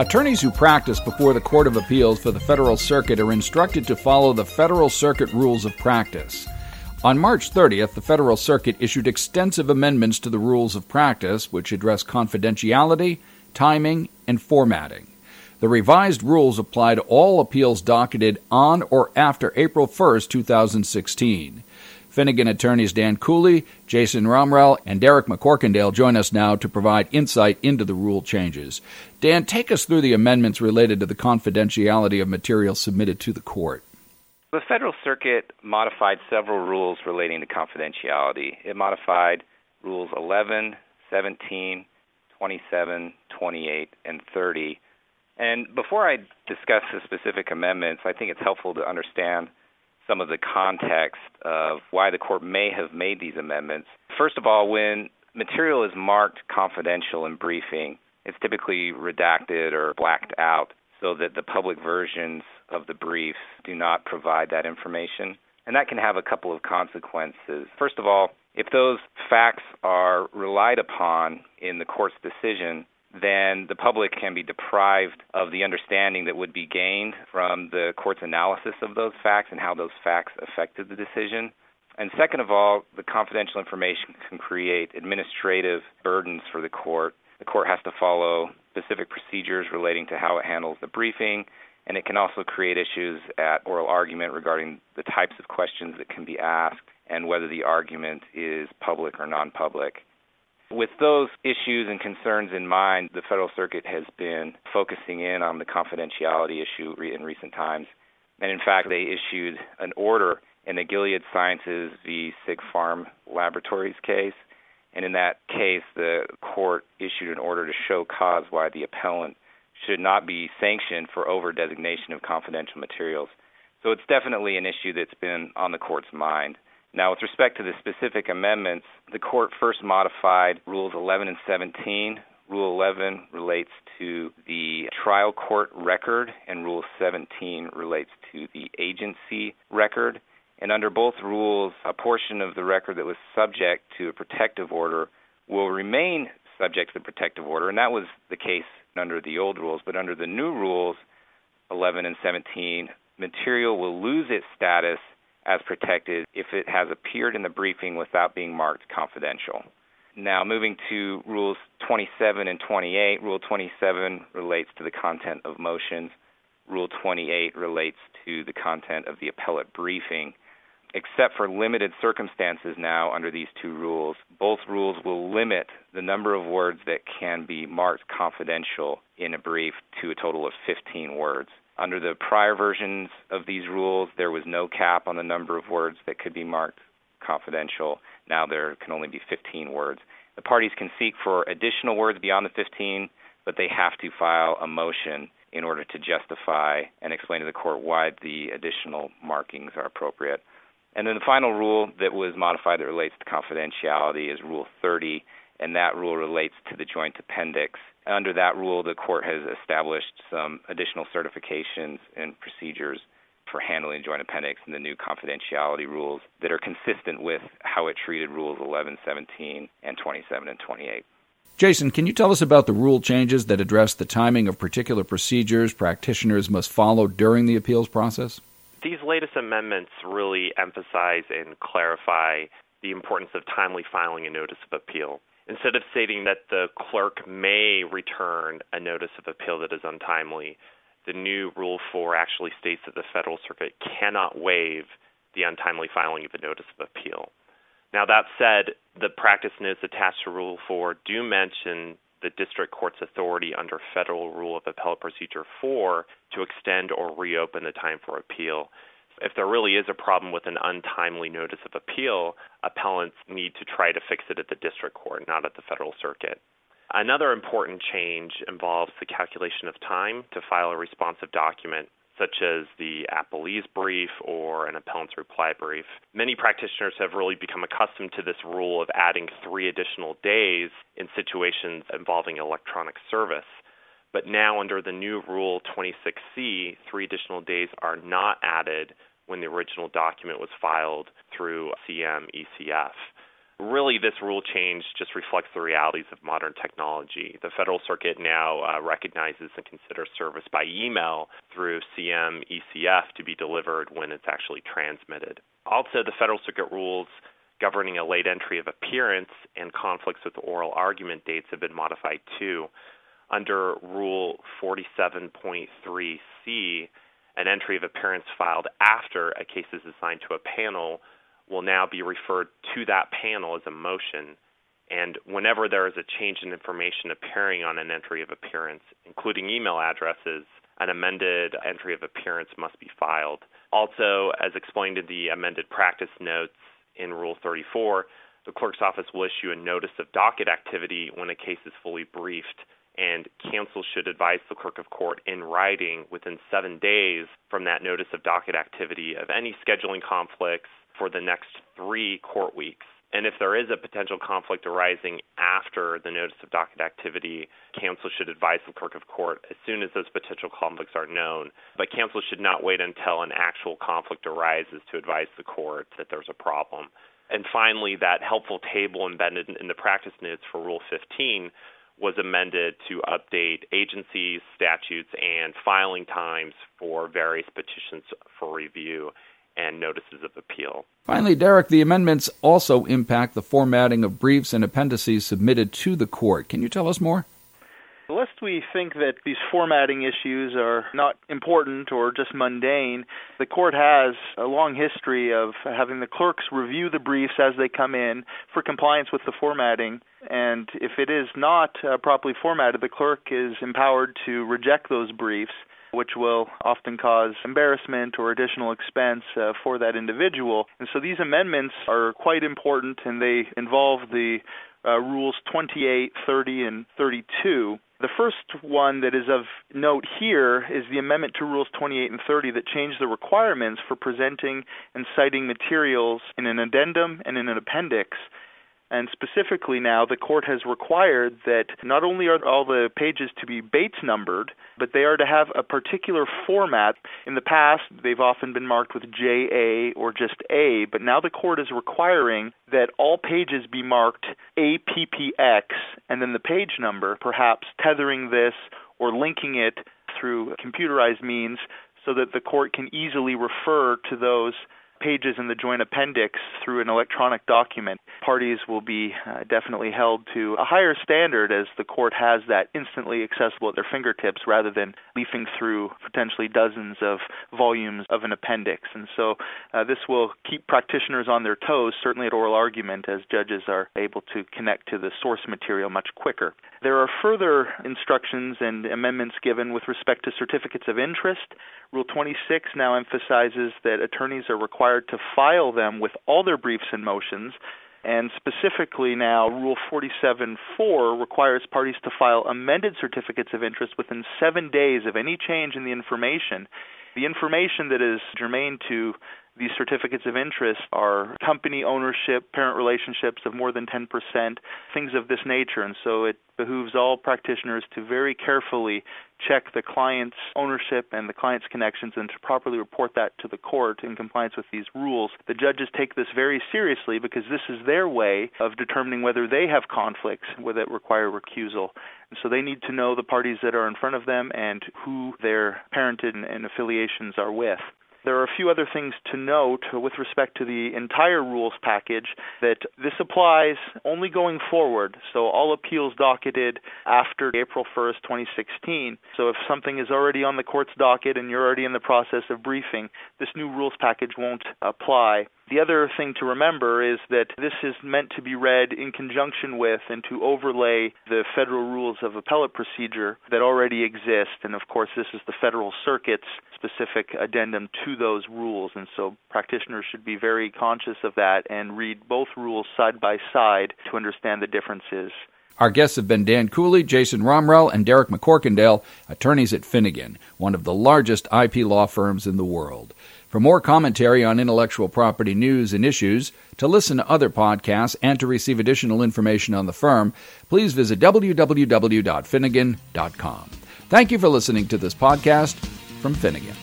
Attorneys who practice before the Court of Appeals for the Federal Circuit are instructed to follow the Federal Circuit Rules of Practice. On March 30th, the Federal Circuit issued extensive amendments to the Rules of Practice, which address confidentiality, timing, and formatting. The revised rules apply to all appeals docketed on or after April 1, 2016. Finnegan attorneys Dan Cooley, Jason Romrell, and Derek McCorquindale join us now to provide insight into the rule changes. Dan, take us through the amendments related to the confidentiality of material submitted to the court. The Federal Circuit modified several rules relating to confidentiality. It modified Rules 11, 17, 27, 28, and 30 and before I discuss the specific amendments, I think it's helpful to understand some of the context of why the court may have made these amendments. First of all, when material is marked confidential in briefing, it's typically redacted or blacked out so that the public versions of the briefs do not provide that information. And that can have a couple of consequences. First of all, if those facts are relied upon in the court's decision, then the public can be deprived of the understanding that would be gained from the court's analysis of those facts and how those facts affected the decision. And second of all, the confidential information can create administrative burdens for the court. The court has to follow specific procedures relating to how it handles the briefing, and it can also create issues at oral argument regarding the types of questions that can be asked and whether the argument is public or non public. With those issues and concerns in mind, the Federal Circuit has been focusing in on the confidentiality issue in recent times. And in fact, they issued an order in the Gilead Sciences v. Sig Pharm Laboratories case. And in that case, the court issued an order to show cause why the appellant should not be sanctioned for over designation of confidential materials. So it's definitely an issue that's been on the court's mind. Now, with respect to the specific amendments, the court first modified Rules 11 and 17. Rule 11 relates to the trial court record, and Rule 17 relates to the agency record. And under both rules, a portion of the record that was subject to a protective order will remain subject to the protective order, and that was the case under the old rules. But under the new rules, 11 and 17, material will lose its status as protected if it has appeared in the briefing without being marked confidential. Now, moving to Rules 27 and 28, Rule 27 relates to the content of motions. Rule 28 relates to the content of the appellate briefing. Except for limited circumstances now under these two rules, both rules will limit the number of words that can be marked confidential in a brief to a total of 15 words. Under the prior versions of these rules, there was no cap on the number of words that could be marked confidential. Now there can only be 15 words. The parties can seek for additional words beyond the 15, but they have to file a motion in order to justify and explain to the court why the additional markings are appropriate. And then the final rule that was modified that relates to confidentiality is Rule 30, and that rule relates to the joint appendix under that rule, the court has established some additional certifications and procedures for handling joint appendix and the new confidentiality rules that are consistent with how it treated rules 11, 17, and 27 and 28. Jason, can you tell us about the rule changes that address the timing of particular procedures practitioners must follow during the appeals process? These latest amendments really emphasize and clarify the importance of timely filing a notice of appeal instead of stating that the clerk may return a notice of appeal that is untimely, the new Rule 4 actually states that the Federal Circuit cannot waive the untimely filing of a notice of appeal. Now, that said, the practice notes attached to Rule 4 do mention the district court's authority under Federal Rule of Appellate Procedure 4 to extend or reopen the time for appeal if there really is a problem with an untimely notice of appeal, appellants need to try to fix it at the district court, not at the federal circuit. Another important change involves the calculation of time to file a responsive document, such as the appellee's brief or an appellant's reply brief. Many practitioners have really become accustomed to this rule of adding three additional days in situations involving electronic service. But now, under the new Rule 26C, three additional days are not added when the original document was filed through CM ECF. Really, this rule change just reflects the realities of modern technology. The Federal Circuit now uh, recognizes and considers service by email through CM ECF to be delivered when it's actually transmitted. Also, the Federal Circuit rules governing a late entry of appearance and conflicts with oral argument dates have been modified too. Under Rule 47.3c, an entry of appearance filed after a case is assigned to a panel will now be referred to that panel as a motion. And whenever there is a change in information appearing on an entry of appearance, including email addresses, an amended entry of appearance must be filed. Also, as explained in the amended practice notes in Rule 34, the clerk's office will issue a notice of docket activity when a case is fully briefed and counsel should advise the clerk of court in writing within seven days from that notice of docket activity of any scheduling conflicts for the next three court weeks. And if there is a potential conflict arising after the notice of docket activity, counsel should advise the clerk of court as soon as those potential conflicts are known. But counsel should not wait until an actual conflict arises to advise the court that there's a problem. And finally, that helpful table embedded in the practice notes for Rule 15 was amended to update agencies, statutes, and filing times for various petitions for review and notices of appeal. Finally, Derek, the amendments also impact the formatting of briefs and appendices submitted to the court. Can you tell us more? Lest we think that these formatting issues are not important or just mundane, the court has a long history of having the clerks review the briefs as they come in for compliance with the formatting. And if it is not uh, properly formatted, the clerk is empowered to reject those briefs which will often cause embarrassment or additional expense uh, for that individual. And so these amendments are quite important and they involve the uh, rules 28, 30, and 32. The first one that is of note here is the amendment to Rules 28 and 30 that change the requirements for presenting and citing materials in an addendum and in an appendix and specifically now, the court has required that not only are all the pages to be Bates numbered, but they are to have a particular format. In the past, they've often been marked with JA or just A, but now the court is requiring that all pages be marked APPX and then the page number, perhaps tethering this or linking it through computerized means so that the court can easily refer to those pages in the joint appendix through an electronic document. Parties will be uh, definitely held to a higher standard as the court has that instantly accessible at their fingertips rather than leafing through potentially dozens of volumes of an appendix. And so uh, this will keep practitioners on their toes, certainly at oral argument, as judges are able to connect to the source material much quicker. There are further instructions and amendments given with respect to certificates of interest. Rule 26 now emphasizes that attorneys are required to file them with all their briefs and motions. And specifically now, Rule 47.4 requires parties to file amended certificates of interest within seven days of any change in the information. The information that is germane to these certificates of interest are company ownership, parent relationships of more than 10%, things of this nature. And so it behooves all practitioners to very carefully check the client's ownership and the client's connections and to properly report that to the court in compliance with these rules. The judges take this very seriously because this is their way of determining whether they have conflicts that require recusal. And so they need to know the parties that are in front of them and who their parented and affiliations are with. There are a few other things to note with respect to the entire rules package that this applies only going forward. So all appeals docketed after April 1st, 2016. So if something is already on the court's docket and you're already in the process of briefing, this new rules package won't apply. The other thing to remember is that this is meant to be read in conjunction with and to overlay the federal rules of appellate procedure that already exist. And of course, this is the Federal Circuit's specific addendum to those rules. And so practitioners should be very conscious of that and read both rules side by side to understand the differences. Our guests have been Dan Cooley, Jason Romrell, and Derek McCorquindale, attorneys at Finnegan, one of the largest IP law firms in the world. For more commentary on intellectual property news and issues, to listen to other podcasts, and to receive additional information on the firm, please visit www.finnegan.com. Thank you for listening to this podcast from Finnegan.